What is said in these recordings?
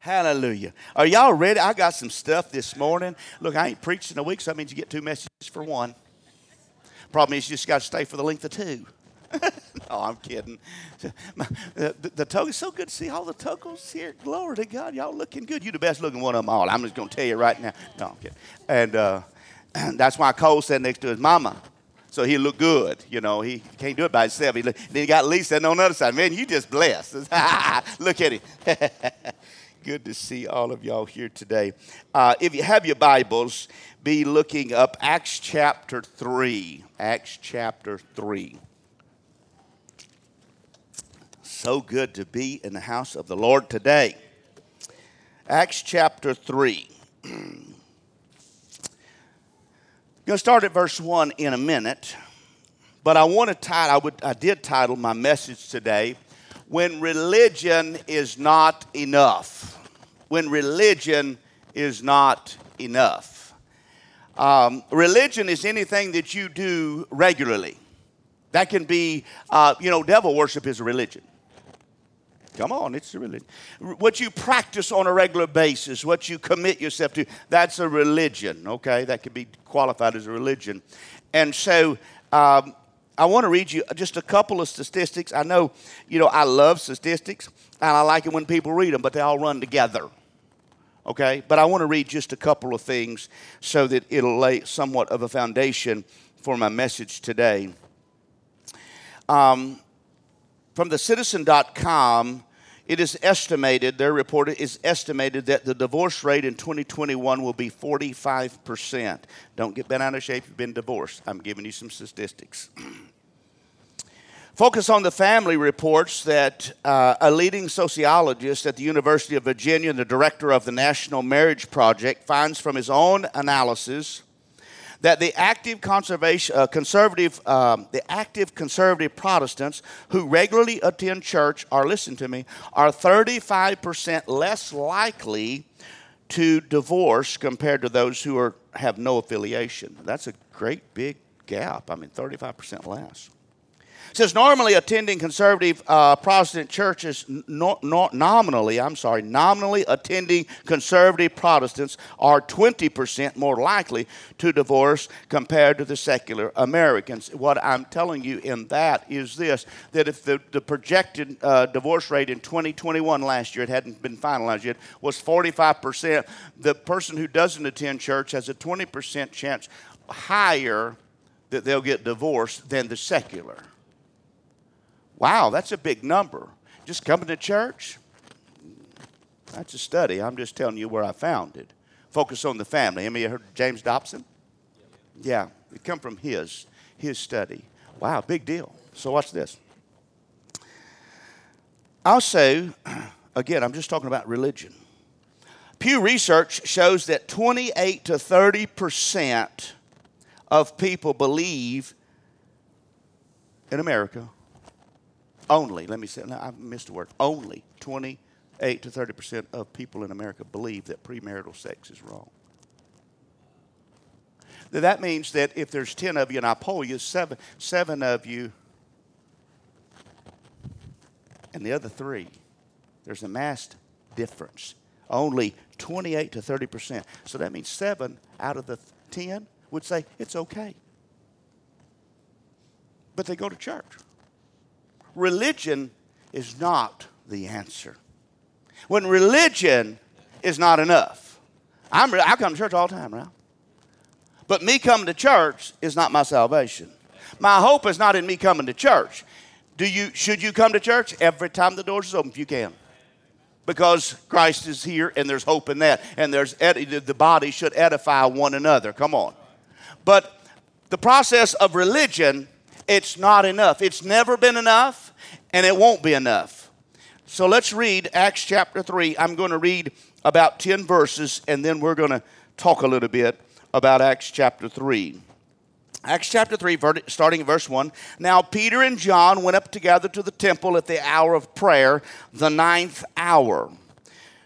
Hallelujah. Are y'all ready? I got some stuff this morning. Look, I ain't preaching a week, so that means you get two messages for one. Problem is, you just got to stay for the length of two. no, I'm kidding. The, the, the tug is so good to see all the tuggles here. Glory to God. Y'all looking good. You the best looking one of them all. I'm just going to tell you right now. No, I'm kidding. And, uh, that's why Cole sat next to his mama. So he looked good. You know, he can't do it by himself. He look, then he got Lisa on the other side. Man, you just blessed. look at him. Good to see all of y'all here today. Uh, if you have your Bibles, be looking up Acts chapter 3. Acts chapter 3. So good to be in the house of the Lord today. Acts chapter 3. I'm going to start at verse 1 in a minute, but I want to title, I, would, I did title my message today, when religion is not enough. When religion is not enough. Um, religion is anything that you do regularly. That can be, uh, you know, devil worship is a religion. Come on, it's a religion. What you practice on a regular basis, what you commit yourself to, that's a religion, okay? That can be qualified as a religion. And so um, I want to read you just a couple of statistics. I know, you know, I love statistics, and I like it when people read them, but they all run together. Okay? But I want to read just a couple of things so that it'll lay somewhat of a foundation for my message today. Um, from the citizen.com, it is estimated, their report is estimated that the divorce rate in 2021 will be 45%. Don't get bent out of shape you've been divorced. I'm giving you some statistics. Focus on the Family reports that uh, a leading sociologist at the University of Virginia the director of the National Marriage Project finds from his own analysis that the active conservation, uh, conservative, um, the active conservative Protestants who regularly attend church, or listen to me, are 35% less likely to divorce compared to those who are, have no affiliation. That's a great big gap. I mean, 35% less. It says normally attending conservative uh, Protestant churches, no, no, nominally, I'm sorry, nominally attending conservative Protestants are 20% more likely to divorce compared to the secular Americans. What I'm telling you in that is this that if the, the projected uh, divorce rate in 2021 last year, it hadn't been finalized yet, was 45%, the person who doesn't attend church has a 20% chance higher that they'll get divorced than the secular. Wow, that's a big number. Just coming to church? That's a study. I'm just telling you where I found it. Focus on the family. Have you heard James Dobson? Yeah, it come from his his study. Wow, big deal. So watch this. Also, again, I'm just talking about religion. Pew Research shows that 28 to 30 percent of people believe in America only, let me say, no, I missed a word, only 28 to 30 percent of people in America believe that premarital sex is wrong. Now, that means that if there's 10 of you and I poll you, seven, seven of you and the other three, there's a mass difference. Only 28 to 30 percent. So that means seven out of the 10 would say it's okay. But they go to church religion is not the answer. When religion is not enough, I'm, I come to church all the time, right? But me coming to church is not my salvation. My hope is not in me coming to church. Do you, should you come to church every time the doors is open if you can? Because Christ is here and there's hope in that. And there's the body should edify one another. Come on. But the process of religion it's not enough. It's never been enough, and it won't be enough. So let's read Acts chapter 3. I'm going to read about 10 verses, and then we're going to talk a little bit about Acts chapter 3. Acts chapter 3, starting at verse 1. Now Peter and John went up together to the temple at the hour of prayer, the ninth hour.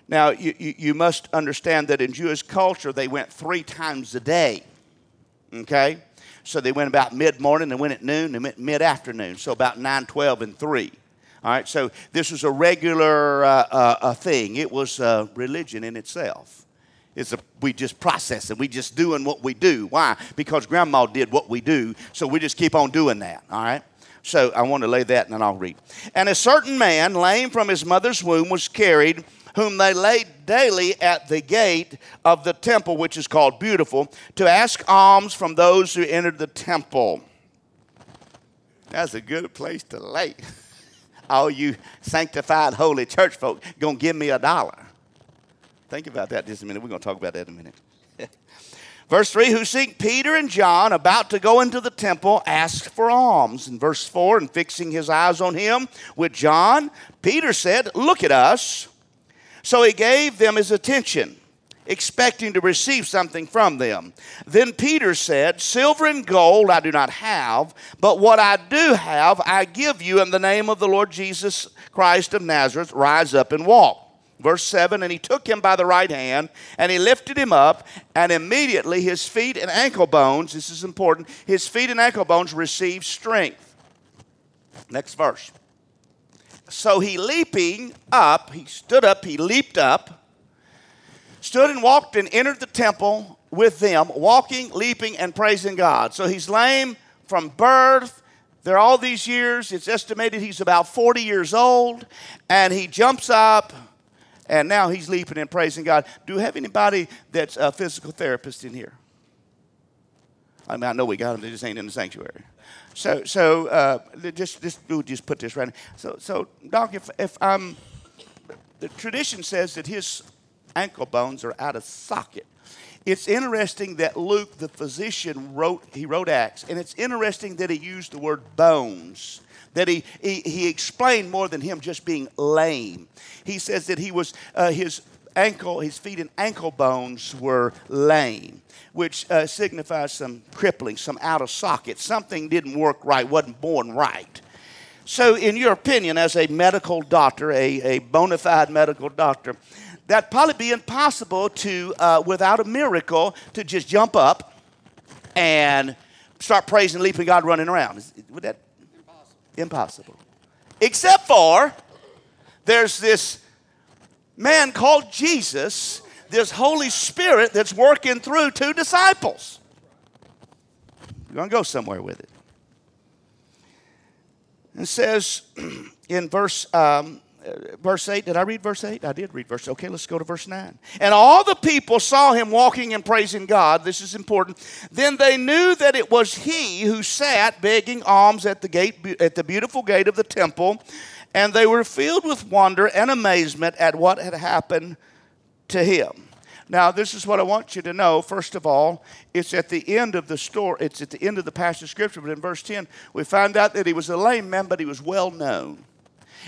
Now, you, you, you must understand that in Jewish culture, they went three times a day. Okay? So they went about mid morning, they went at noon, they went mid afternoon, so about 9, 12, and 3. All right, so this was a regular uh, uh, thing. It was uh, religion in itself. It's a, we just process it. We just doing what we do. Why? Because grandma did what we do, so we just keep on doing that. All right. So I want to lay that, and then I'll read. And a certain man, lame from his mother's womb, was carried whom they laid daily at the gate of the temple, which is called Beautiful, to ask alms from those who entered the temple. That's a good place to lay. All you sanctified holy church folk gonna give me a dollar. Think about that just a minute. We're gonna talk about that in a minute. Verse 3 Who seek Peter and John about to go into the temple asked for alms. In verse 4, and fixing his eyes on him with John, Peter said, Look at us. So he gave them his attention, expecting to receive something from them. Then Peter said, Silver and gold I do not have, but what I do have I give you in the name of the Lord Jesus Christ of Nazareth. Rise up and walk. Verse 7 And he took him by the right hand, and he lifted him up, and immediately his feet and ankle bones, this is important, his feet and ankle bones received strength. Next verse. So he leaping up, he stood up, he leaped up, stood and walked and entered the temple with them, walking, leaping, and praising God. So he's lame from birth. There are all these years. It's estimated he's about 40 years old, and he jumps up, and now he's leaping and praising God. Do we have anybody that's a physical therapist in here? I mean, I know we got them, they just ain't in the sanctuary. So, so uh, just, just, we'll just put this right. So, so, Doc, if, if I'm, the tradition says that his ankle bones are out of socket. It's interesting that Luke, the physician, wrote, he wrote Acts, and it's interesting that he used the word bones that he, he, he, explained more than him just being lame. He says that he was, uh, his ankle, his feet and ankle bones were lame which uh, signifies some crippling, some out of socket. Something didn't work right, wasn't born right. So, in your opinion, as a medical doctor, a, a bona fide medical doctor, that'd probably be impossible to, uh, without a miracle, to just jump up and start praising, leaping God, running around. Would that impossible? Impossible. Except for there's this man called Jesus this Holy Spirit that's working through two disciples. You're going to go somewhere with it. It says in verse um, verse 8 did i read verse 8 i did read verse okay let's go to verse 9 and all the people saw him walking and praising god this is important then they knew that it was he who sat begging alms at the gate at the beautiful gate of the temple and they were filled with wonder and amazement at what had happened to him now, this is what I want you to know. First of all, it's at the end of the story, it's at the end of the passage of Scripture, but in verse 10, we find out that he was a lame man, but he was well known.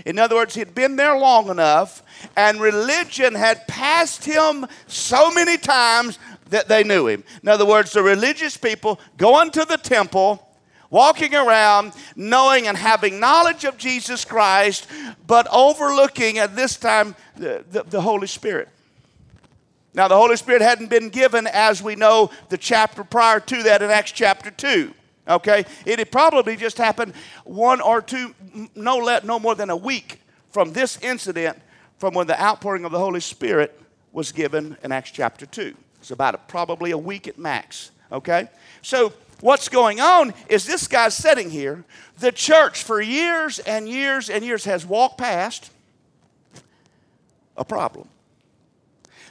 In other words, he'd been there long enough, and religion had passed him so many times that they knew him. In other words, the religious people going to the temple, walking around, knowing and having knowledge of Jesus Christ, but overlooking at this time the, the, the Holy Spirit. Now, the Holy Spirit hadn't been given as we know the chapter prior to that in Acts chapter 2. Okay? It had probably just happened one or two, no, let, no more than a week from this incident from when the outpouring of the Holy Spirit was given in Acts chapter 2. It's about a, probably a week at max. Okay? So, what's going on is this guy's sitting here. The church, for years and years and years, has walked past a problem.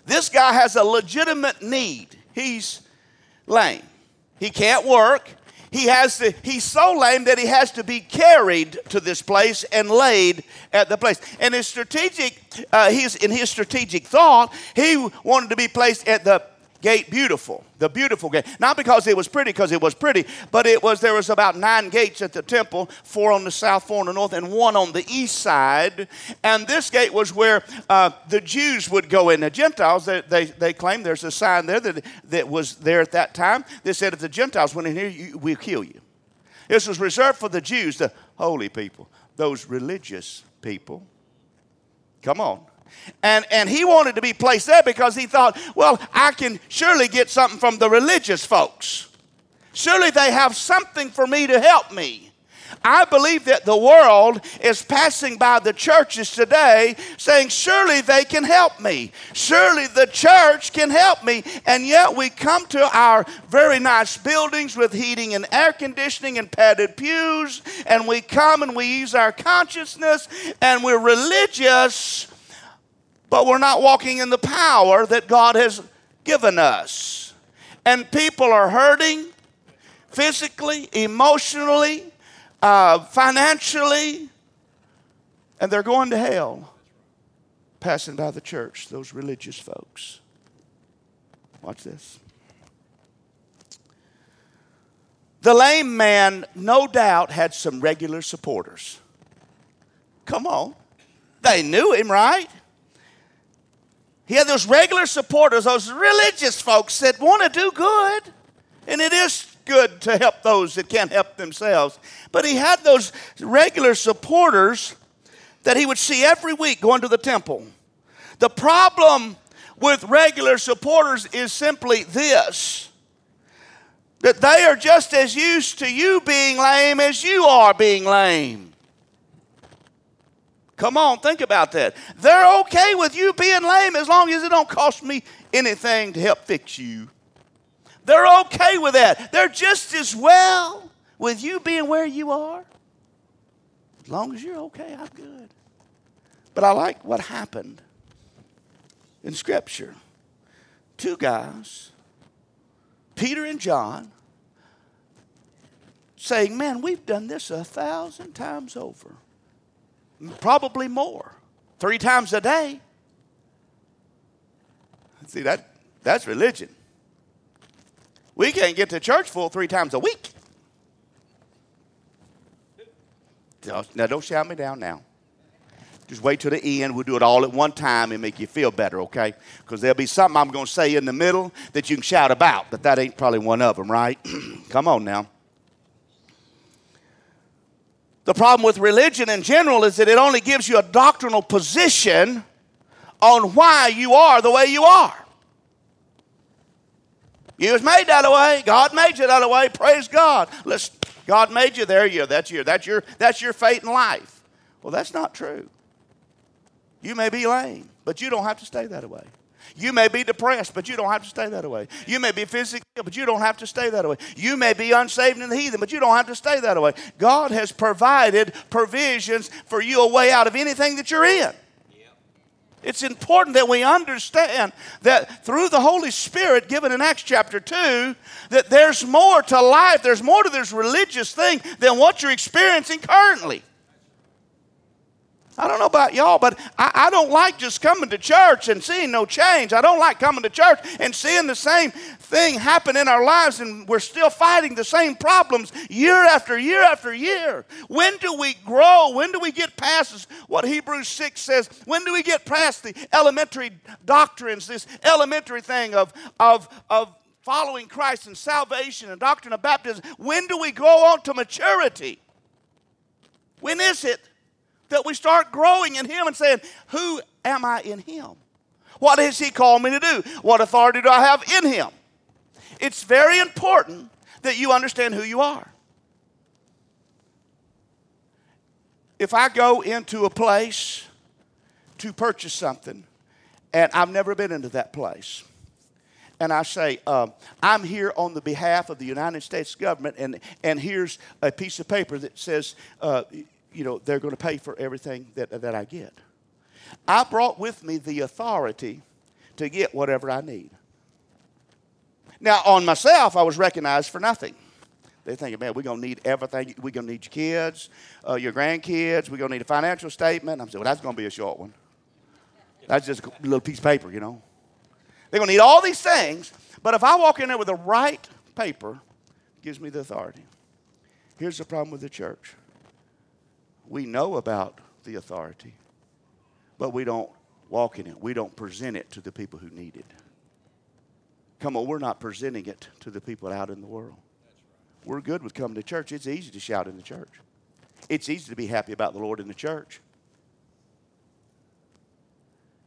This guy has a legitimate need. He's lame. He can't work. He has to, he's so lame that he has to be carried to this place and laid at the place. And his strategic, uh, he's in his strategic thought, he wanted to be placed at the gate beautiful the beautiful gate. Not because it was pretty because it was pretty but it was there was about nine gates at the temple four on the south four on the north and one on the east side. And this gate was where uh, the jews would go in. The gentiles they, they, they claim there's a sign there that, that was there at that time. They said if the gentiles went in here you, we'll kill you. This was reserved for the jews the holy people those religious people. Come on and, and he wanted to be placed there because he thought, well, I can surely get something from the religious folks. Surely they have something for me to help me. I believe that the world is passing by the churches today saying, Surely they can help me. Surely the church can help me. And yet we come to our very nice buildings with heating and air conditioning and padded pews, and we come and we use our consciousness and we're religious, but we're not walking in the power that God has given us. And people are hurting physically, emotionally uh, financially, and they're going to hell passing by the church, those religious folks. Watch this. The lame man, no doubt, had some regular supporters. Come on. They knew him, right? He had those regular supporters, those religious folks that want to do good. And it is good to help those that can't help themselves. But he had those regular supporters that he would see every week going to the temple. The problem with regular supporters is simply this that they are just as used to you being lame as you are being lame. Come on, think about that. They're okay with you being lame as long as it don't cost me anything to help fix you. They're okay with that. They're just as well with you being where you are. As long as you're okay, I'm good. But I like what happened in Scripture. Two guys, Peter and John, saying, Man, we've done this a thousand times over. Probably more. Three times a day. See, that, that's religion. We can't get to church full three times a week. Now, don't shout me down now. Just wait till the end. We'll do it all at one time and make you feel better, okay? Because there'll be something I'm going to say in the middle that you can shout about, but that ain't probably one of them, right? Come on now. The problem with religion in general is that it only gives you a doctrinal position on why you are the way you are. You was made that way. God made you that way. Praise God. Let's, God made you there. You that's your that's your that's your fate in life. Well, that's not true. You may be lame, but you don't have to stay that way. You may be depressed, but you don't have to stay that way. You may be physically ill, but you don't have to stay that way. You may be unsaved and heathen, but you don't have to stay that way. God has provided provisions for you a way out of anything that you're in. It's important that we understand that through the Holy Spirit given in Acts chapter 2, that there's more to life, there's more to this religious thing than what you're experiencing currently. I don't know about y'all, but I, I, don't like just coming to church and seeing no change. I don't like coming to church and seeing the same thing happen in our lives and we're still fighting the same problems year after year after year. When do we grow? When do we get past what Hebrews 6 says? When do we get past the elementary doctrines, this elementary thing of, of, of following Christ and salvation and doctrine of baptism? When do we grow on to maturity? When is it? That we start growing in Him and saying, Who am I in Him? What has He called me to do? What authority do I have in Him? It's very important that you understand who you are. If I go into a place to purchase something and I've never been into that place, and I say, uh, I'm here on the behalf of the United States government, and, and here's a piece of paper that says, uh, you know, they're going to pay for everything that, that I get. I brought with me the authority to get whatever I need. Now, on myself, I was recognized for nothing. They're thinking, man, we're going to need everything. We're going to need your kids, uh, your grandkids. We're going to need a financial statement. I'm saying, well, that's going to be a short one. That's just a little piece of paper, you know. They're going to need all these things. But if I walk in there with the right paper, gives me the authority. Here's the problem with the church we know about the authority, but we don't walk in it. We don't present it to the people who need it. Come on, we're not presenting it to the people out in the world. We're good with coming to church. It's easy to shout in the church. It's easy to be happy about the Lord in the church.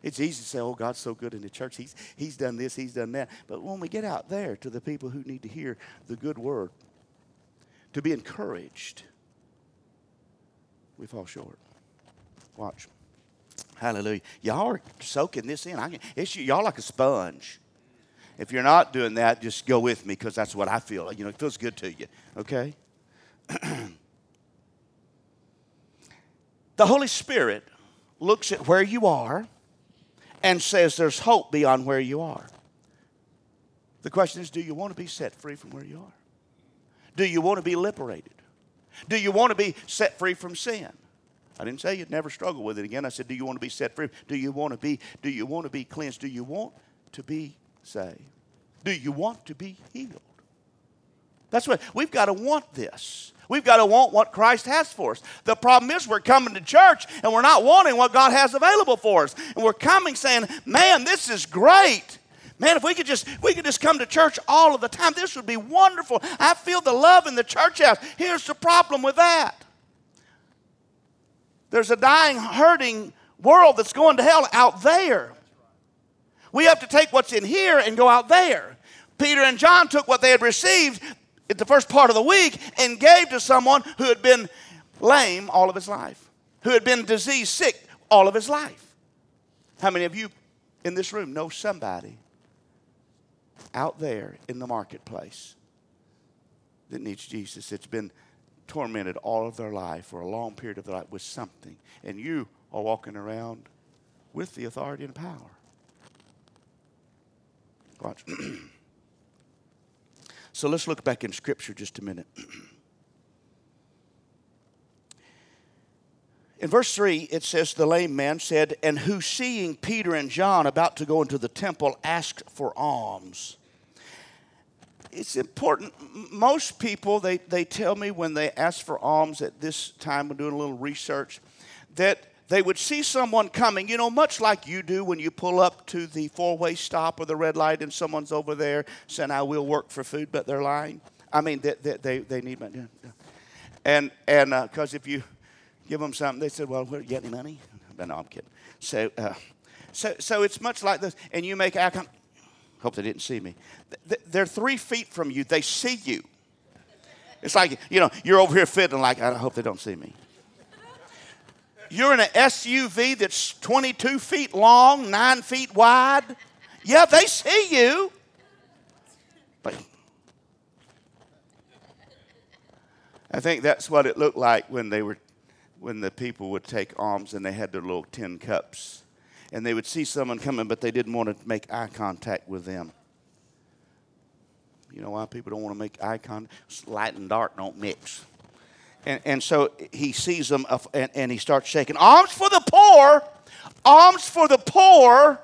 It's easy to say, oh, God's so good in the church. He's, he's done this, He's done that. But when we get out there to the people who need to hear the good word, to be encouraged, We fall short. Watch. Hallelujah. Y'all are soaking this in. I can, it's, y'all like a sponge. If you're not doing that, just go with me because that's what I feel. You know, it feels good to you. Okay? the Holy Spirit looks at where you are and says there's hope beyond where you are. The question is do you want to be set free from where you are? Do you want to be liberated? Do you want to be set free from sin? I didn't say you'd never struggle with it again. I said, do you want to be set free? Do you want to be, do you want to be cleansed? Do you want to be saved? Do you want to be healed? That's what we've got to want this. We've got to want what Christ has for us. The problem is we're coming to church and we're not wanting what God has available for us. And we're coming saying, "Man, this is great." Man, if we could just we could just come to church all of the time, this would be wonderful. I feel the love in the church house. Here's the problem with that. There's a dying, hurting world that's going to hell out there. We have to take what's in here and go out there. Peter and John took what they had received at the first part of the week and gave to someone who had been lame all of his life, who had been disease sick all of his life. How many of you in this room know somebody out there in the marketplace that needs Jesus? It's been tormented all of their life for a long period of their life with something, and you are walking around with the authority and power. Watch. so let's look back in Scripture just a minute. In verse 3, it says, The lame man said, And who seeing Peter and John about to go into the temple asked for alms it's important. Most people, they, they tell me when they ask for alms at this time, when doing a little research, that they would see someone coming, you know, much like you do when you pull up to the four way stop or the red light and someone's over there saying, I will work for food, but they're lying. I mean, they, they, they, they need money. And because uh, if you give them something, they said, Well, where, you any money? No, I'm kidding. So, uh, so, so it's much like this. And you make eye contact Hope they didn't see me. They're three feet from you. They see you. It's like, you know, you're over here fitting like, I hope they don't see me. You're in an SUV that's 22 feet long, 9 feet wide. Yeah, they see you. But I think that's what it looked like when they were when the people would take alms and they had their little tin cups and they would see someone coming, but they didn't want to make eye contact with them. You know why people don't want to make eye contact? Light and dark don't mix. And, and so he sees them uh, and, and he starts shaking. Alms for the poor! Alms for the poor!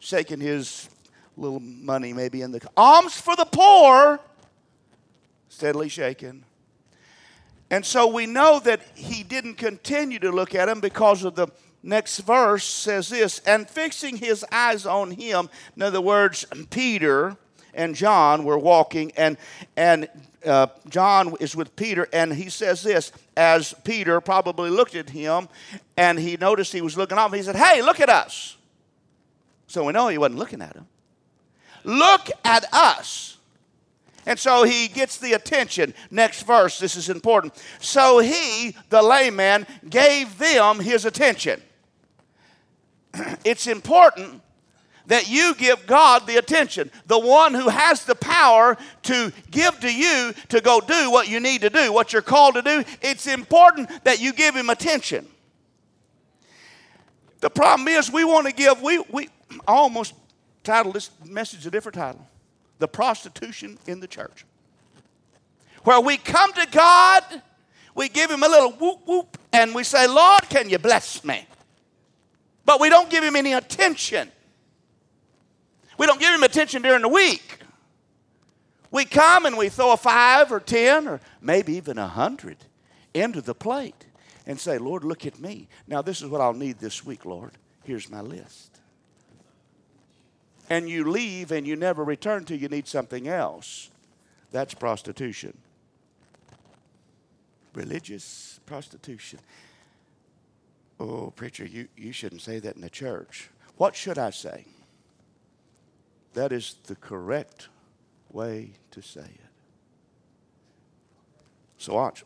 Shaking his little money maybe in the. Alms for the poor! Steadily shaking. And so we know that he didn't continue to look at him because of the next verse says this and fixing his eyes on him in other words peter and john were walking and and uh, john is with peter and he says this as peter probably looked at him and he noticed he was looking off he said hey look at us so we know he wasn't looking at him look at us and so he gets the attention. Next verse, this is important. So he, the layman, gave them his attention. it's important that you give God the attention, the one who has the power to give to you to go do what you need to do, what you're called to do. It's important that you give him attention. The problem is we want to give, we, we almost titled this message a different title The Prostitution in the Church. Where we come to God, we give him a little whoop whoop, and we say, Lord, can you bless me? But we don't give him any attention. We don't give him attention during the week. We come and we throw a five or ten or maybe even a hundred into the plate and say, Lord, look at me. Now, this is what I'll need this week, Lord. Here's my list. And you leave and you never return till you need something else. That's prostitution. Religious prostitution. Oh, preacher, you, you shouldn't say that in the church. What should I say? That is the correct way to say it. So watch.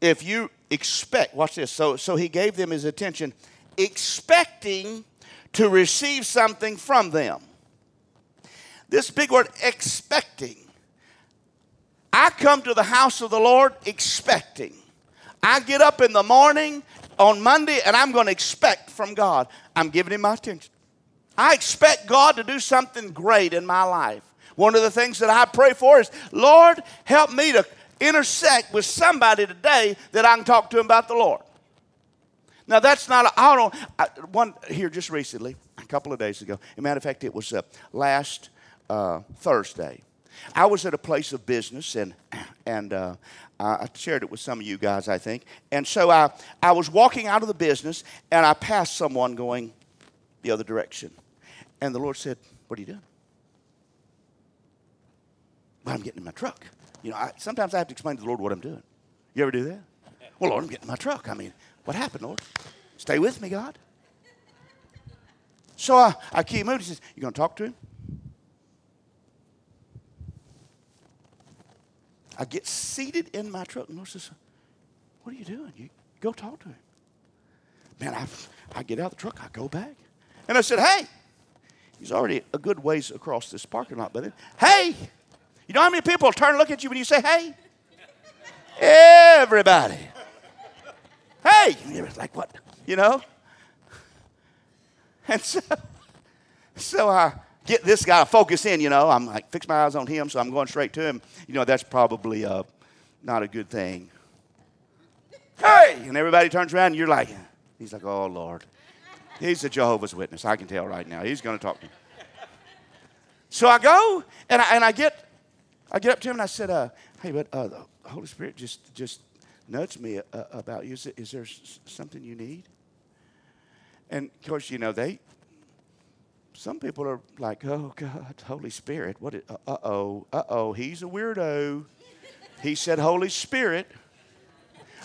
if you expect, watch this. So, so he gave them his attention, expecting to receive something from them. This big word, expecting. I come to the house of the Lord expecting. I get up in the morning on Monday and I'm going to expect from God. I'm giving him my attention. I expect God to do something great in my life. One of the things that I pray for is, Lord, help me to intersect with somebody today that I can talk to them about the Lord. Now that's not. I don't. I, one here just recently, a couple of days ago. As a matter of fact, it was uh, last uh, Thursday. I was at a place of business, and and uh, I shared it with some of you guys, I think. And so I I was walking out of the business, and I passed someone going the other direction, and the Lord said, "What are you doing?" Well, I'm getting in my truck. You know, I, sometimes I have to explain to the Lord what I'm doing. You ever do that? Well, Lord, I'm getting in my truck. I mean, what happened, Lord? Stay with me, God. So I, I keep moving. He says, You going to talk to him? I get seated in my truck, and Lord says, What are you doing? You go talk to him. Man, I, I get out of the truck, I go back. And I said, Hey, he's already a good ways across this parking lot, but hey, you know how many people turn and look at you when you say, hey? Everybody. Hey! It's like, what? You know? And so, so I get this guy to focus in, you know. I'm like, fix my eyes on him, so I'm going straight to him. You know, that's probably uh, not a good thing. Hey! And everybody turns around, and you're like, he's like, oh, Lord. He's a Jehovah's Witness. I can tell right now. He's going to talk to me. So I go, and I, and I get I get up to him and I said, uh, "Hey, but uh, the Holy Spirit just just nudged me uh, about you. Is, there something you need?" And of course, you know they. Some people are like, "Oh God, Holy Spirit, what? Uh oh, uh oh, he's a weirdo." He said, "Holy Spirit."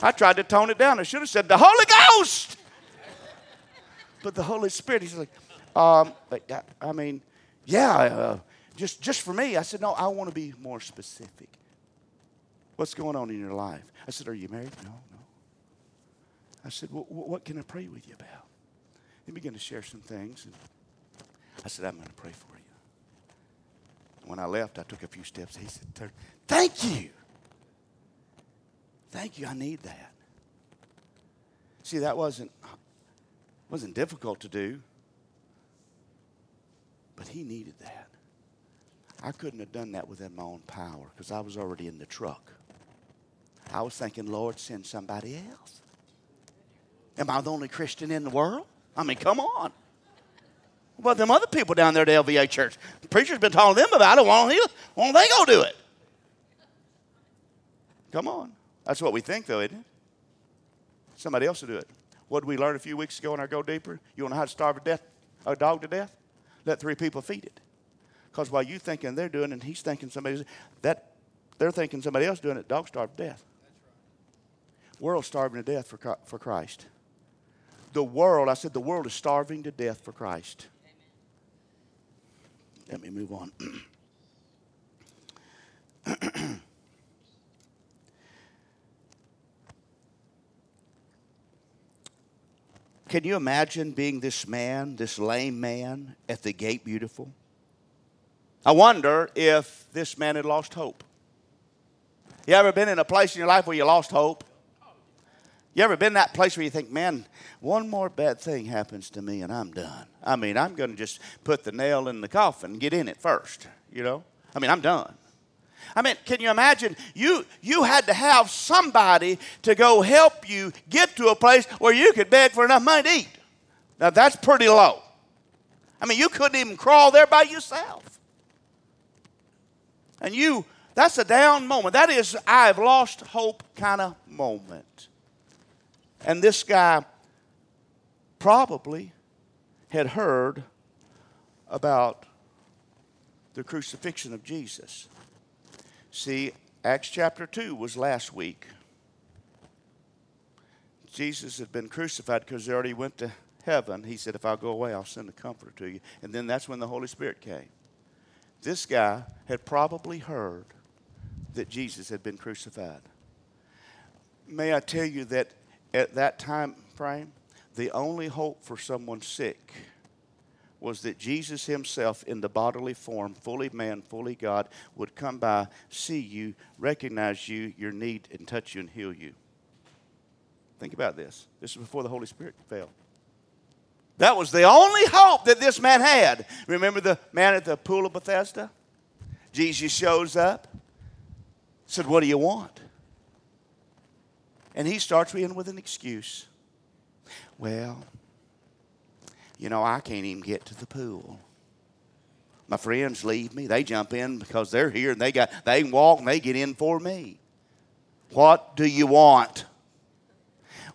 I tried to tone it down. I should have said the Holy Ghost. But the Holy Spirit, he's like, um, I mean, yeah, uh, just, just for me. I said, no, I want to be more specific. What's going on in your life? I said, are you married? No, no. I said, well, what can I pray with you about? He began to share some things. And I said, I'm going to pray for you. When I left, I took a few steps. He said, thank you. Thank you. I need that. See, that wasn't, wasn't difficult to do, but he needed that. I couldn't have done that within my own power because I was already in the truck. I was thinking, Lord, send somebody else. Am I the only Christian in the world? I mean, come on. Well, them other people down there at the LVA church, the preacher's been telling them about it. Why don't, he, why don't they go do it? Come on. That's what we think, though, isn't it? Somebody else will do it. What did we learn a few weeks ago in our Go Deeper? You want to know how to starve a, death, a dog to death? Let three people feed it. Because while you thinking they're doing it, and he's thinking somebody's that they're thinking somebody else doing it, dog starved to death. Right. World starving to death for, for Christ. The world, I said, the world is starving to death for Christ. Let me move on. Can you imagine being this man, this lame man, at the gate beautiful? I wonder if this man had lost hope. You ever been in a place in your life where you lost hope? You ever been that place where you think, man, one more bad thing happens to me and I'm done? I mean, I'm going to just put the nail in the coffin and get in it first, you know? I mean, I'm done. I mean, can you imagine? You, you had to have somebody to go help you get to a place where you could beg for enough money to eat. Now, that's pretty low. I mean, you couldn't even crawl there by yourself and you, that's a down moment. That is, I've lost hope kind of moment. And this guy probably had heard about the crucifixion of Jesus. See, Acts chapter 2 was last week. Jesus had been crucified because he already went to heaven. He said, If I go away, I'll send a comforter to you. And then that's when the Holy Spirit came this guy had probably heard that Jesus had been crucified. May I tell you that at that time frame, the only hope for someone sick was that Jesus himself, in the bodily form, fully man, fully God, would come by, see you, recognize you, your need, and touch you and heal you. Think about this. This is before the Holy Spirit fell. That was the only hope that this man had. Remember the man at the pool of Bethesda? Jesus shows up, said, What do you want? And he starts in with an excuse. Well, you know, I can't even get to the pool. My friends leave me. They jump in because they're here and they got they walk and they get in for me. What do you want?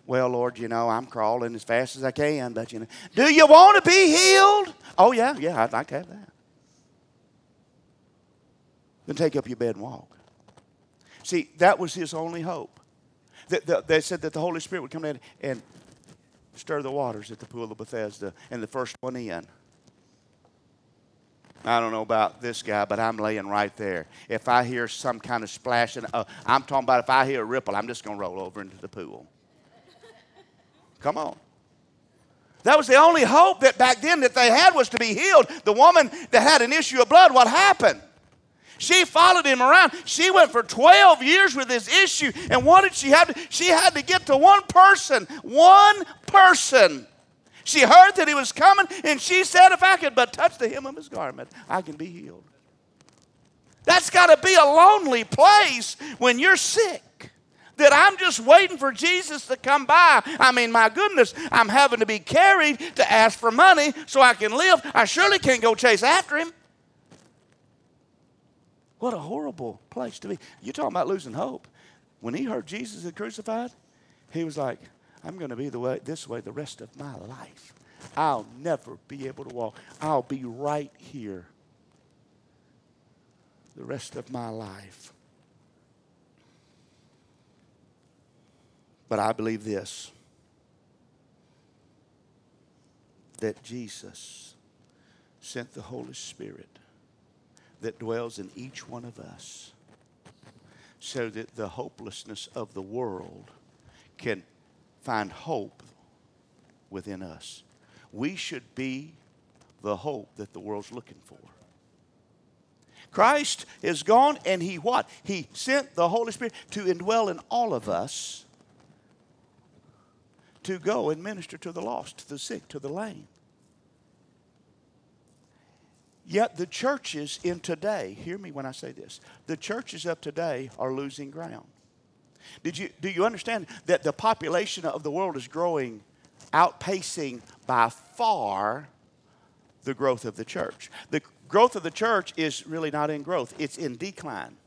Well, Lord, you know, I'm crawling as fast as I can, but you know, do you want to be healed? Oh, yeah, yeah, I'd like to have that. Then take up your bed and walk. See, that was his only hope. They said that the Holy Spirit would come in and stir the waters at the pool of Bethesda, and the first one in. I don't know about this guy, but I'm laying right there. If I hear some kind of splashing, uh, I'm talking about if I hear a ripple, I'm just going to roll over into the pool. Come on. That was the only hope that back then that they had was to be healed. The woman that had an issue of blood, what happened? She followed him around. She went for 12 years with this issue. And what did she have to? She had to get to one person. One person. She heard that he was coming, and she said, If I could but touch the hem of his garment, I can be healed. That's got to be a lonely place when you're sick. That I'm just waiting for Jesus to come by. I mean, my goodness, I'm having to be carried to ask for money so I can live. I surely can't go chase after him. What a horrible place to be. You're talking about losing hope. When he heard Jesus had crucified, he was like, I'm going to be the way, this way the rest of my life. I'll never be able to walk. I'll be right here the rest of my life. But I believe this that Jesus sent the Holy Spirit that dwells in each one of us so that the hopelessness of the world can find hope within us. We should be the hope that the world's looking for. Christ is gone and he what? He sent the Holy Spirit to indwell in all of us to go and minister to the lost, to the sick, to the lame. Yet the churches in today, hear me when I say this, the churches of today are losing ground. Did you, do you understand that the population of the world is growing, outpacing by far the growth of the church? The growth of the church is really not in growth, it's in decline.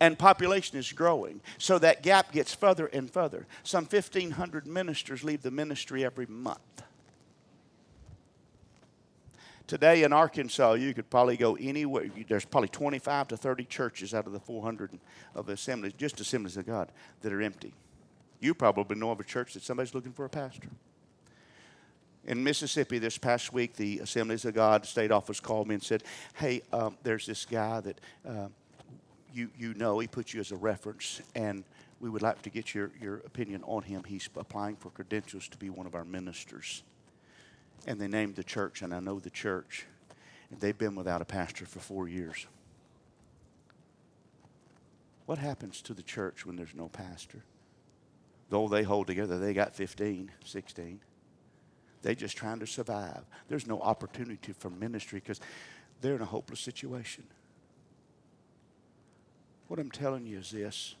And population is growing. So that gap gets further and further. Some 1,500 ministers leave the ministry every month. Today in Arkansas, you could probably go anywhere. There's probably 25 to 30 churches out of the 400 of assemblies, just assemblies of God, that are empty. You probably know of a church that somebody's looking for a pastor. In Mississippi this past week, the Assemblies of God state office called me and said, Hey, um, there's this guy that uh, you, you know, he put you as a reference, and we would like to get your, your opinion on him. He's applying for credentials to be one of our ministers and they named the church, and I know the church. And they've been without a pastor for four years. What happens to the church when there's no pastor? Though they hold together, they got 15, 16. They're just trying to survive. There's no opportunity for ministry because they're in a hopeless situation. What I'm telling you is this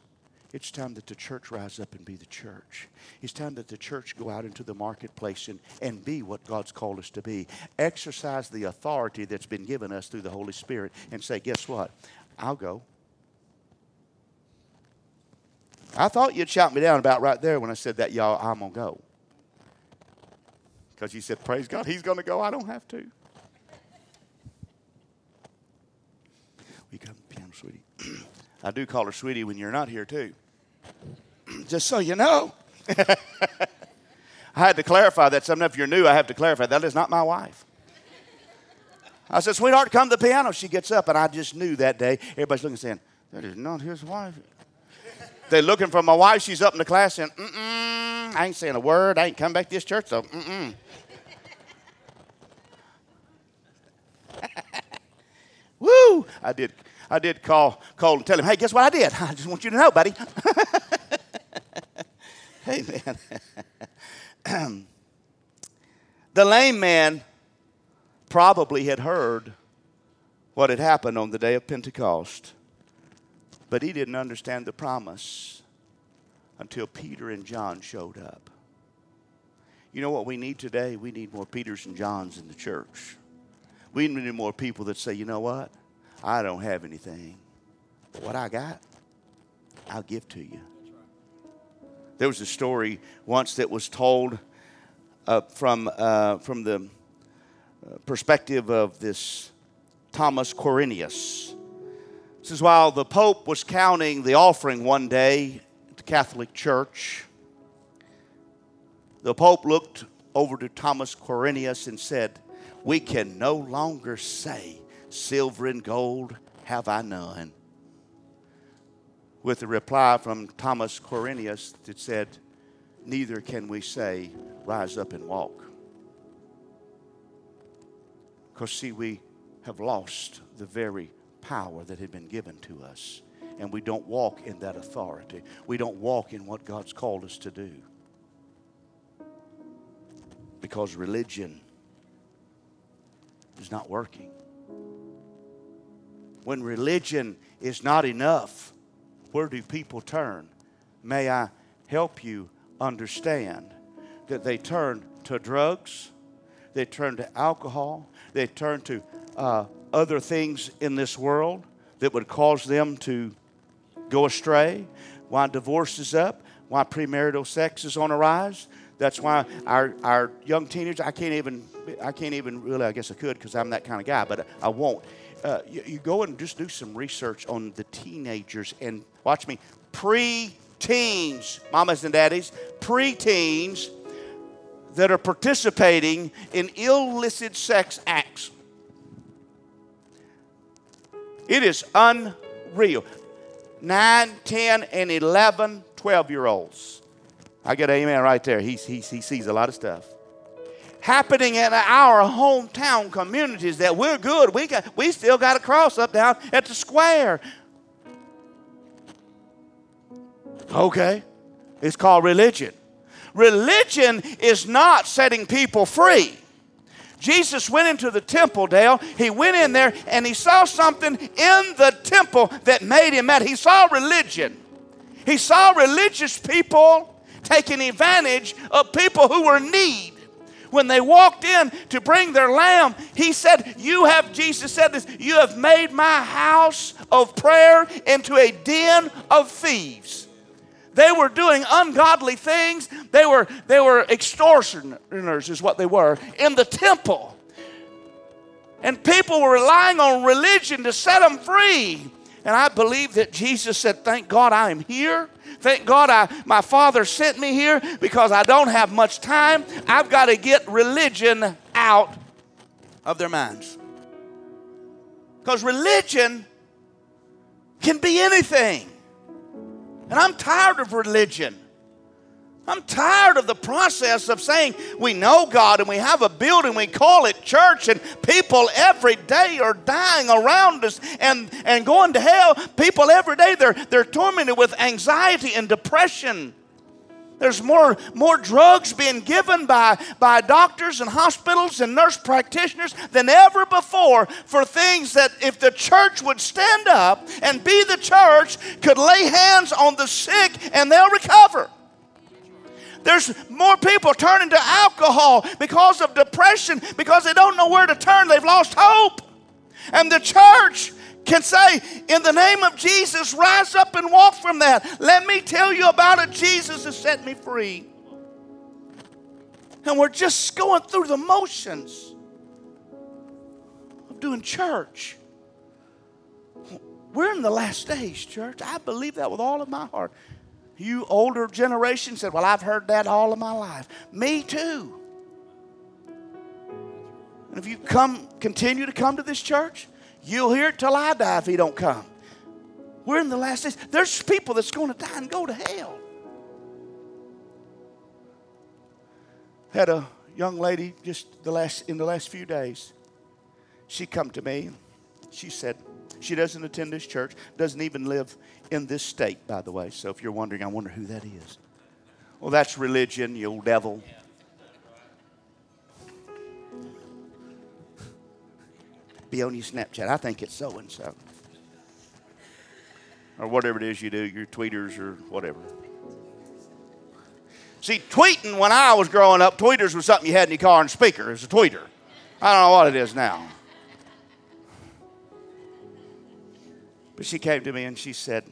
it's time that the church rise up and be the church. It's time that the church go out into the marketplace and, and be what God's called us to be. Exercise the authority that's been given us through the Holy Spirit and say, guess what? I'll go. I thought you'd shout me down about right there when I said that, y'all, I'm going to go. Because you said, praise God, he's going to go. I don't have to. We got piano, sweetie. I do call her sweetie when you're not here, too. Just so you know. I had to clarify that. Some if you're new, I have to clarify that is not my wife. I said, sweetheart, come to the piano. She gets up, and I just knew that day. Everybody's looking saying, that is not his wife. They're looking for my wife. She's up in the class saying, mm-mm, I ain't saying a word. I ain't come back to this church, so mm-mm. Woo! I did, I did call Cole and tell him, hey, guess what I did? I just want you to know, buddy. man. the lame man probably had heard what had happened on the day of Pentecost, but he didn't understand the promise until Peter and John showed up. You know what we need today? We need more Peters and Johns in the church. We need more people that say, you know what? I don't have anything. But what I got, I'll give to you. There was a story once that was told uh, from, uh, from the uh, perspective of this Thomas Quirinius. This is while the Pope was counting the offering one day at the Catholic Church. The Pope looked over to Thomas Quirinius and said, We can no longer say, Silver and gold have I none. With a reply from Thomas Quirinius that said, Neither can we say, Rise up and walk. Because, see, we have lost the very power that had been given to us. And we don't walk in that authority. We don't walk in what God's called us to do. Because religion is not working. When religion is not enough, where do people turn? May I help you understand that they turn to drugs, they turn to alcohol, they turn to uh, other things in this world that would cause them to go astray. Why divorce is up, why premarital sex is on a rise. That's why our, our young teenagers, I can't even, I can't even really, I guess I could because I'm that kind of guy, but I won't. Uh, you, you go and just do some research on the teenagers and watch me, pre teens, mamas and daddies, pre teens that are participating in illicit sex acts. It is unreal. 9, 10, and 11, 12 year olds. I get amen right there. He, he, he sees a lot of stuff. Happening in our hometown communities that we're good. We, got, we still got a cross up down at the square. Okay. It's called religion. Religion is not setting people free. Jesus went into the temple, Dale. He went in there and he saw something in the temple that made him mad. He saw religion. He saw religious people taking advantage of people who were in need. When they walked in to bring their lamb, he said, You have, Jesus said this, you have made my house of prayer into a den of thieves. They were doing ungodly things. They were, they were extortioners, is what they were, in the temple. And people were relying on religion to set them free. And I believe that Jesus said, Thank God I am here. Thank God I, my Father sent me here because I don't have much time. I've got to get religion out of their minds. Because religion can be anything. And I'm tired of religion. I'm tired of the process of saying we know God and we have a building, we call it church, and people every day are dying around us and, and going to hell. People every day, they're, they're tormented with anxiety and depression. There's more, more drugs being given by, by doctors and hospitals and nurse practitioners than ever before for things that if the church would stand up and be the church, could lay hands on the sick and they'll recover. There's more people turning to alcohol because of depression, because they don't know where to turn. They've lost hope. And the church can say, In the name of Jesus, rise up and walk from that. Let me tell you about it. Jesus has set me free. And we're just going through the motions of doing church. We're in the last days, church. I believe that with all of my heart. You older generation said, Well, I've heard that all of my life. Me too. And if you come, continue to come to this church, You'll hear it till I die if he don't come. We're in the last days. There's people that's going to die and go to hell. Had a young lady just the last in the last few days. She come to me. She said she doesn't attend this church, doesn't even live in this state, by the way. So if you're wondering, I wonder who that is. Well, that's religion, you old devil. Be on your Snapchat. I think it's so and so or whatever it is you do, your tweeters or whatever. See, tweeting when I was growing up, tweeters was something you had in your car and speaker. It was a tweeter. I don't know what it is now. But she came to me and she said,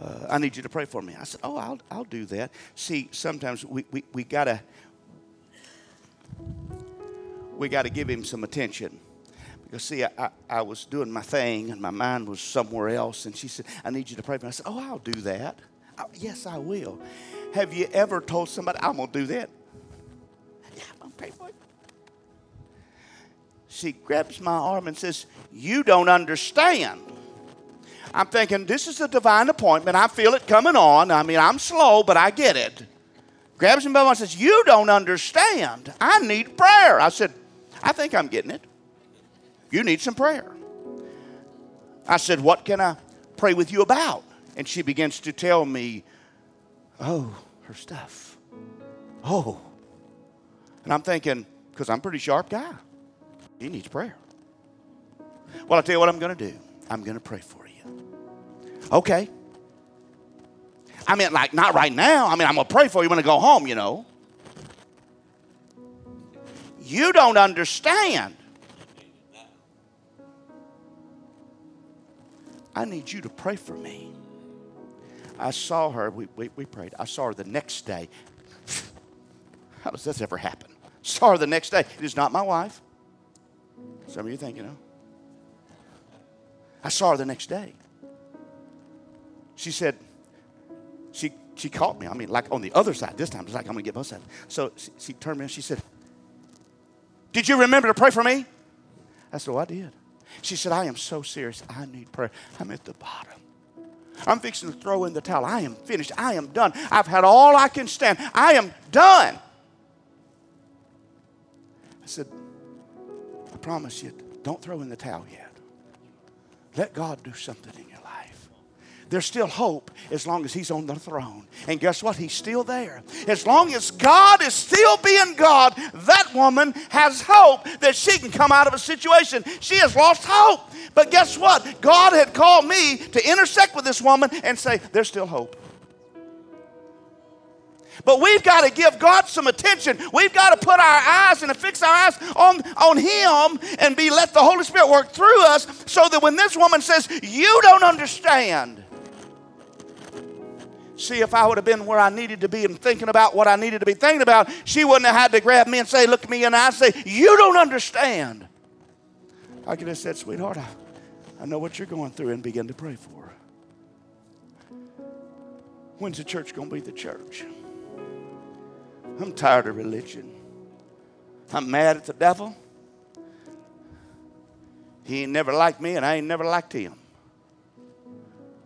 uh, I need you to pray for me. I said, Oh, I'll, I'll do that. See, sometimes we, we, we gotta we gotta give him some attention. Because, see, I, I was doing my thing and my mind was somewhere else. And she said, I need you to pray for me. I said, Oh, I'll do that. I, yes, I will. Have you ever told somebody, I'm to do that? Yeah, I'm to pray for you. She grabs my arm and says, You don't understand. I'm thinking, this is a divine appointment. I feel it coming on. I mean, I'm slow, but I get it. Grabs me by the and says, You don't understand. I need prayer. I said, I think I'm getting it. You need some prayer. I said, What can I pray with you about? And she begins to tell me, Oh, her stuff. Oh. And I'm thinking, because I'm a pretty sharp guy, he needs prayer. Well, I'll tell you what I'm going to do. I'm going to pray for you. Okay. I mean, like, not right now. I mean, I'm going to pray for you when I go home, you know. You don't understand. I need you to pray for me. I saw her, we, we, we prayed. I saw her the next day. How does this ever happen? Saw her the next day. It is not my wife. Some of you think, you know. I saw her the next day. She said, she, she caught me. I mean, like on the other side. This time, it's like I'm going to get both sides. So she, she turned me and she said, Did you remember to pray for me? I said, Oh, I did. She said, I am so serious. I need prayer. I'm at the bottom. I'm fixing to throw in the towel. I am finished. I am done. I've had all I can stand. I am done. I said, I promise you, don't throw in the towel yet. Let God do something in you there's still hope as long as He's on the throne. And guess what? He's still there. As long as God is still being God, that woman has hope that she can come out of a situation. She has lost hope. But guess what? God had called me to intersect with this woman and say, There's still hope. But we've got to give God some attention. We've got to put our eyes and fix our eyes on, on Him and be let the Holy Spirit work through us so that when this woman says, You don't understand, See, if I would have been where I needed to be and thinking about what I needed to be thinking about, she wouldn't have had to grab me and say, Look at me and say, You don't understand. I could have said, Sweetheart, I, I know what you're going through and begin to pray for her. When's the church going to be the church? I'm tired of religion. I'm mad at the devil. He ain't never liked me, and I ain't never liked him.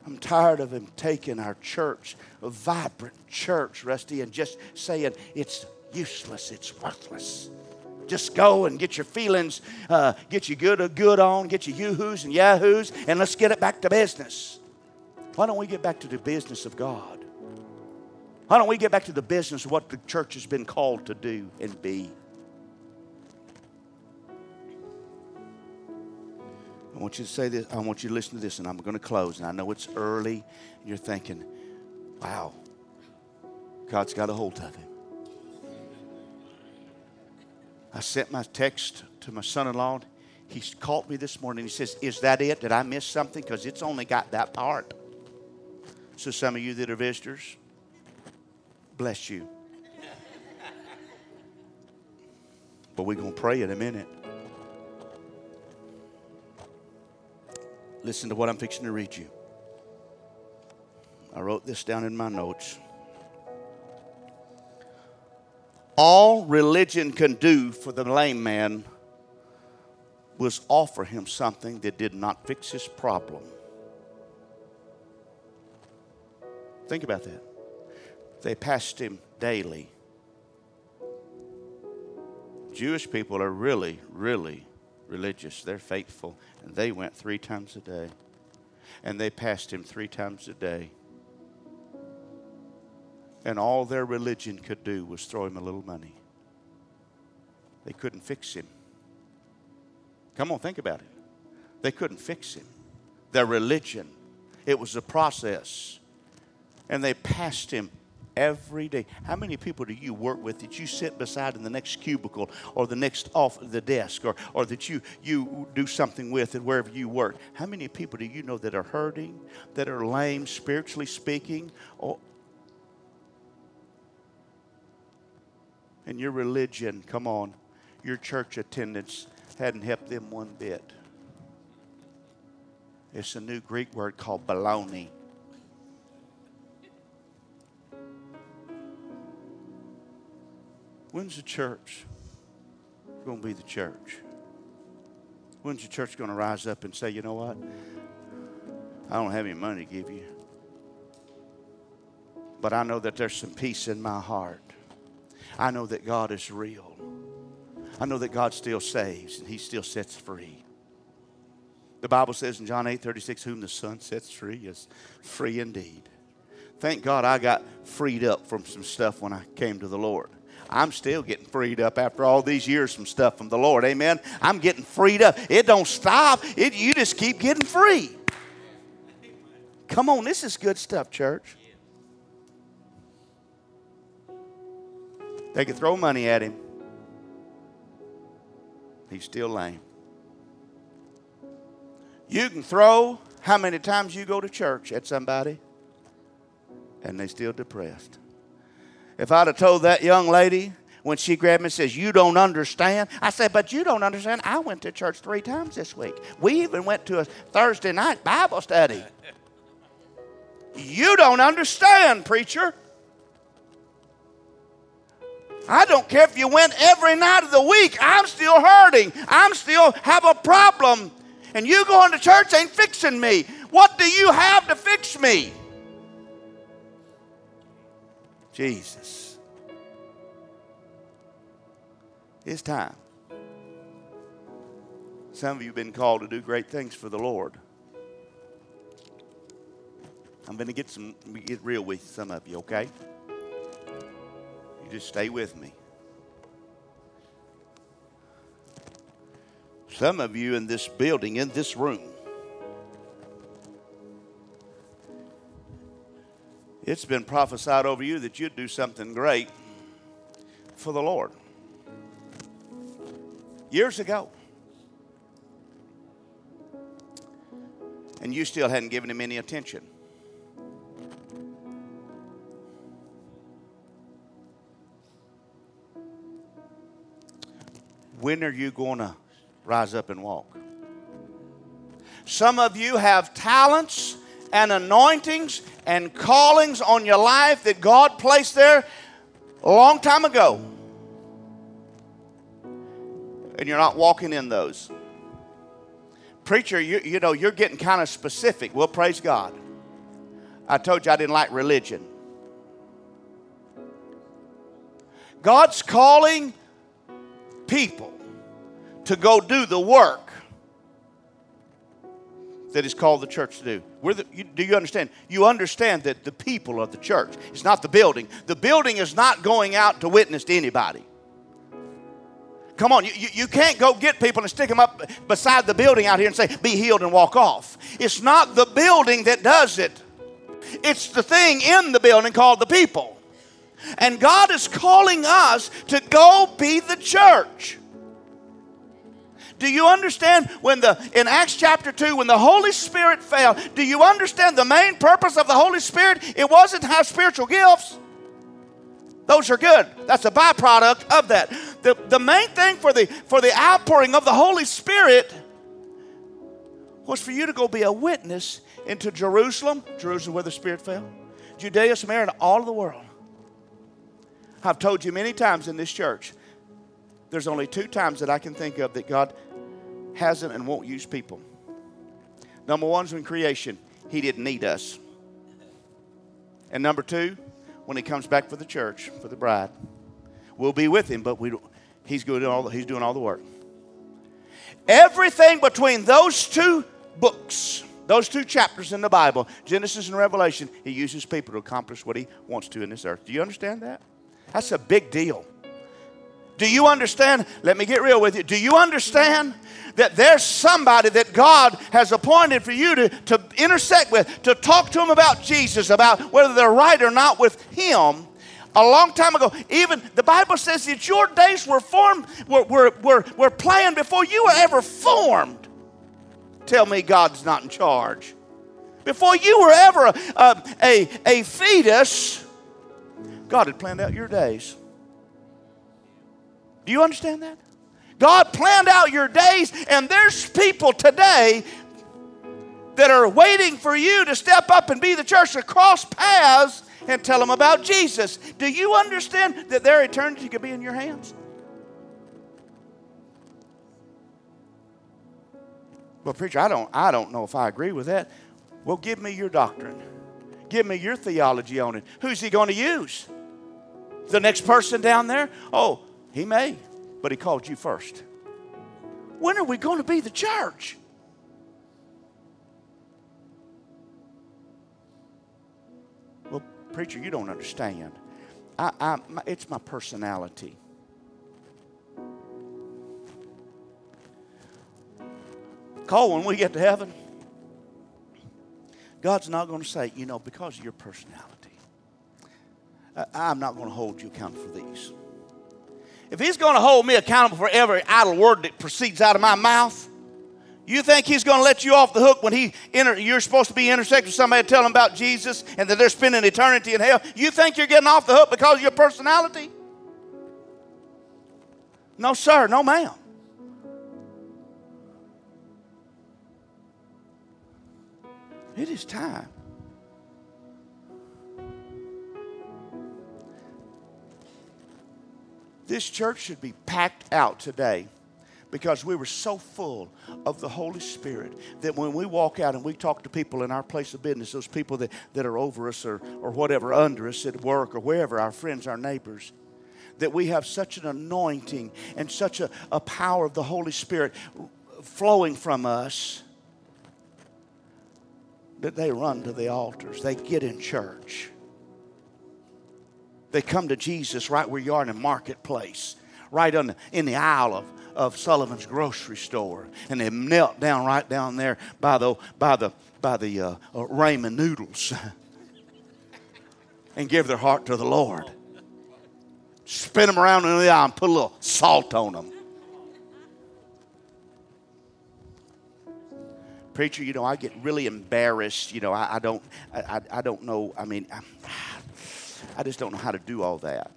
I'm tired of him taking our church, a vibrant church, Rusty, and just saying it's useless, it's worthless. Just go and get your feelings, uh, get your good, good on, get your yoo-hoos and yahoos, and let's get it back to business. Why don't we get back to the business of God? Why don't we get back to the business of what the church has been called to do and be? I want you to say this. I want you to listen to this, and I'm going to close. And I know it's early, and you're thinking, wow, God's got a hold of him. I sent my text to my son in law. He called me this morning. He says, Is that it? Did I miss something? Because it's only got that part. So, some of you that are visitors, bless you. But we're going to pray in a minute. Listen to what I'm fixing to read you. I wrote this down in my notes. All religion can do for the lame man was offer him something that did not fix his problem. Think about that. They passed him daily. Jewish people are really, really religious. They're faithful. And they went three times a day. And they passed him three times a day. And all their religion could do was throw him a little money. They couldn't fix him. Come on, think about it. They couldn't fix him. Their religion, it was a process. And they passed him every day. How many people do you work with that you sit beside in the next cubicle or the next off the desk or, or that you, you do something with and wherever you work? How many people do you know that are hurting, that are lame, spiritually speaking? Or, and your religion, come on, your church attendance hadn't helped them one bit. It's a new Greek word called baloney. When's the church going to be the church? When's the church going to rise up and say, you know what? I don't have any money to give you. But I know that there's some peace in my heart. I know that God is real. I know that God still saves and He still sets free. The Bible says in John 8 36, Whom the Son sets free is free indeed. Thank God I got freed up from some stuff when I came to the Lord. I'm still getting freed up after all these years from stuff from the Lord. Amen. I'm getting freed up. It don't stop. It, you just keep getting free. Come on, this is good stuff, church. They could throw money at him. He's still lame. You can throw how many times you go to church at somebody, and they still depressed. If I'd have told that young lady when she grabbed me and says, You don't understand. I said, But you don't understand. I went to church three times this week. We even went to a Thursday night Bible study. You don't understand, preacher. I don't care if you went every night of the week. I'm still hurting. I'm still have a problem. And you going to church ain't fixing me. What do you have to fix me? Jesus. It's time. Some of you have been called to do great things for the Lord. I'm going to get some get real with some of you, okay? You just stay with me. Some of you in this building, in this room, it's been prophesied over you that you'd do something great for the Lord. Years ago. And you still hadn't given him any attention. When are you going to rise up and walk? Some of you have talents and anointings and callings on your life that God placed there a long time ago. And you're not walking in those. Preacher, you, you know, you're getting kind of specific. Well, praise God. I told you I didn't like religion. God's calling people to go do the work that is called the church to do. The, you, do you understand? You understand that the people of the church, it's not the building. The building is not going out to witness to anybody. Come on, you, you, you can't go get people and stick them up beside the building out here and say, be healed and walk off. It's not the building that does it, it's the thing in the building called the people. And God is calling us to go be the church. Do you understand when the in Acts chapter 2 when the Holy Spirit fell, do you understand the main purpose of the Holy Spirit? It wasn't to have spiritual gifts. Those are good. That's a byproduct of that. The, the main thing for the for the outpouring of the Holy Spirit was for you to go be a witness into Jerusalem, Jerusalem where the Spirit fell, Judea, Samaria, and all of the world. I've told you many times in this church, there's only two times that I can think of that God hasn't and won't use people. Number one is in creation, He didn't need us. And number two, when he comes back for the church, for the bride, we'll be with him, but we, he's, doing all, he's doing all the work. Everything between those two books, those two chapters in the Bible, Genesis and Revelation, he uses people to accomplish what he wants to in this earth. Do you understand that? That's a big deal. Do you understand? Let me get real with you. Do you understand that there's somebody that God has appointed for you to, to intersect with, to talk to them about Jesus, about whether they're right or not with Him? A long time ago, even the Bible says that your days were formed, were, were, were, were planned before you were ever formed. Tell me God's not in charge. Before you were ever a, a, a, a fetus, God had planned out your days. Do you understand that? God planned out your days, and there's people today that are waiting for you to step up and be the church to cross paths and tell them about Jesus. Do you understand that their eternity could be in your hands? Well, preacher, I don't, I don't know if I agree with that. Well, give me your doctrine. Give me your theology on it. Who's he going to use? The next person down there? Oh, he may, but he called you first. When are we going to be the church? Well, preacher, you don't understand. I, I, my, it's my personality. Call when we get to heaven. God's not going to say, you know, because of your personality, I'm not going to hold you accountable for these. If he's going to hold me accountable for every idle word that proceeds out of my mouth, you think he's going to let you off the hook when he inter- you're supposed to be intersecting with somebody to tell them about Jesus and that they're spending eternity in hell? You think you're getting off the hook because of your personality? No, sir. No, ma'am. It is time This church should be packed out today because we were so full of the Holy Spirit that when we walk out and we talk to people in our place of business, those people that, that are over us or, or whatever, under us at work or wherever, our friends, our neighbors, that we have such an anointing and such a, a power of the Holy Spirit flowing from us that they run to the altars, they get in church. They come to Jesus right where you are in the marketplace, right on the, in the aisle of, of Sullivan's grocery store. And they knelt down right down there by the, by the, by the uh, uh, ramen noodles and give their heart to the Lord. Spin them around in the aisle and put a little salt on them. Preacher, you know, I get really embarrassed. You know, I, I don't, I, I, don't know. I mean, I, I just don't know how to do all that.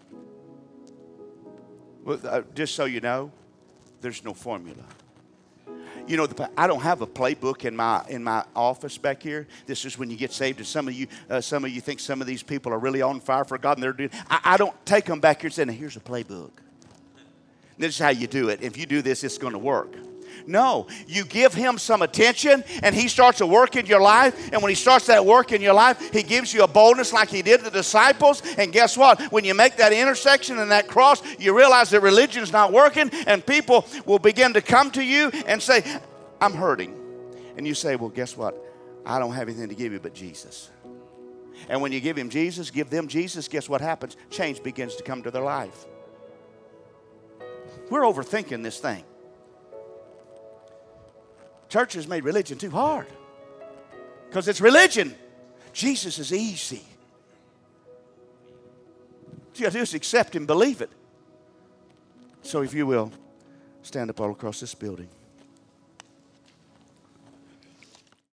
Well, uh, just so you know, there's no formula. You know, the, I don't have a playbook in my in my office back here. This is when you get saved, and some of you uh, some of you think some of these people are really on fire for God, and they're doing. I, I don't take them back here and say, "Here's a playbook. This is how you do it. If you do this, it's going to work." No, you give him some attention and he starts to work in your life. And when he starts that work in your life, he gives you a boldness like he did the disciples. And guess what? When you make that intersection and that cross, you realize that religion's not working, and people will begin to come to you and say, I'm hurting. And you say, Well, guess what? I don't have anything to give you but Jesus. And when you give him Jesus, give them Jesus, guess what happens? Change begins to come to their life. We're overthinking this thing. Church has made religion too hard because it's religion. Jesus is easy. You just accept and believe it. So, if you will, stand up all across this building.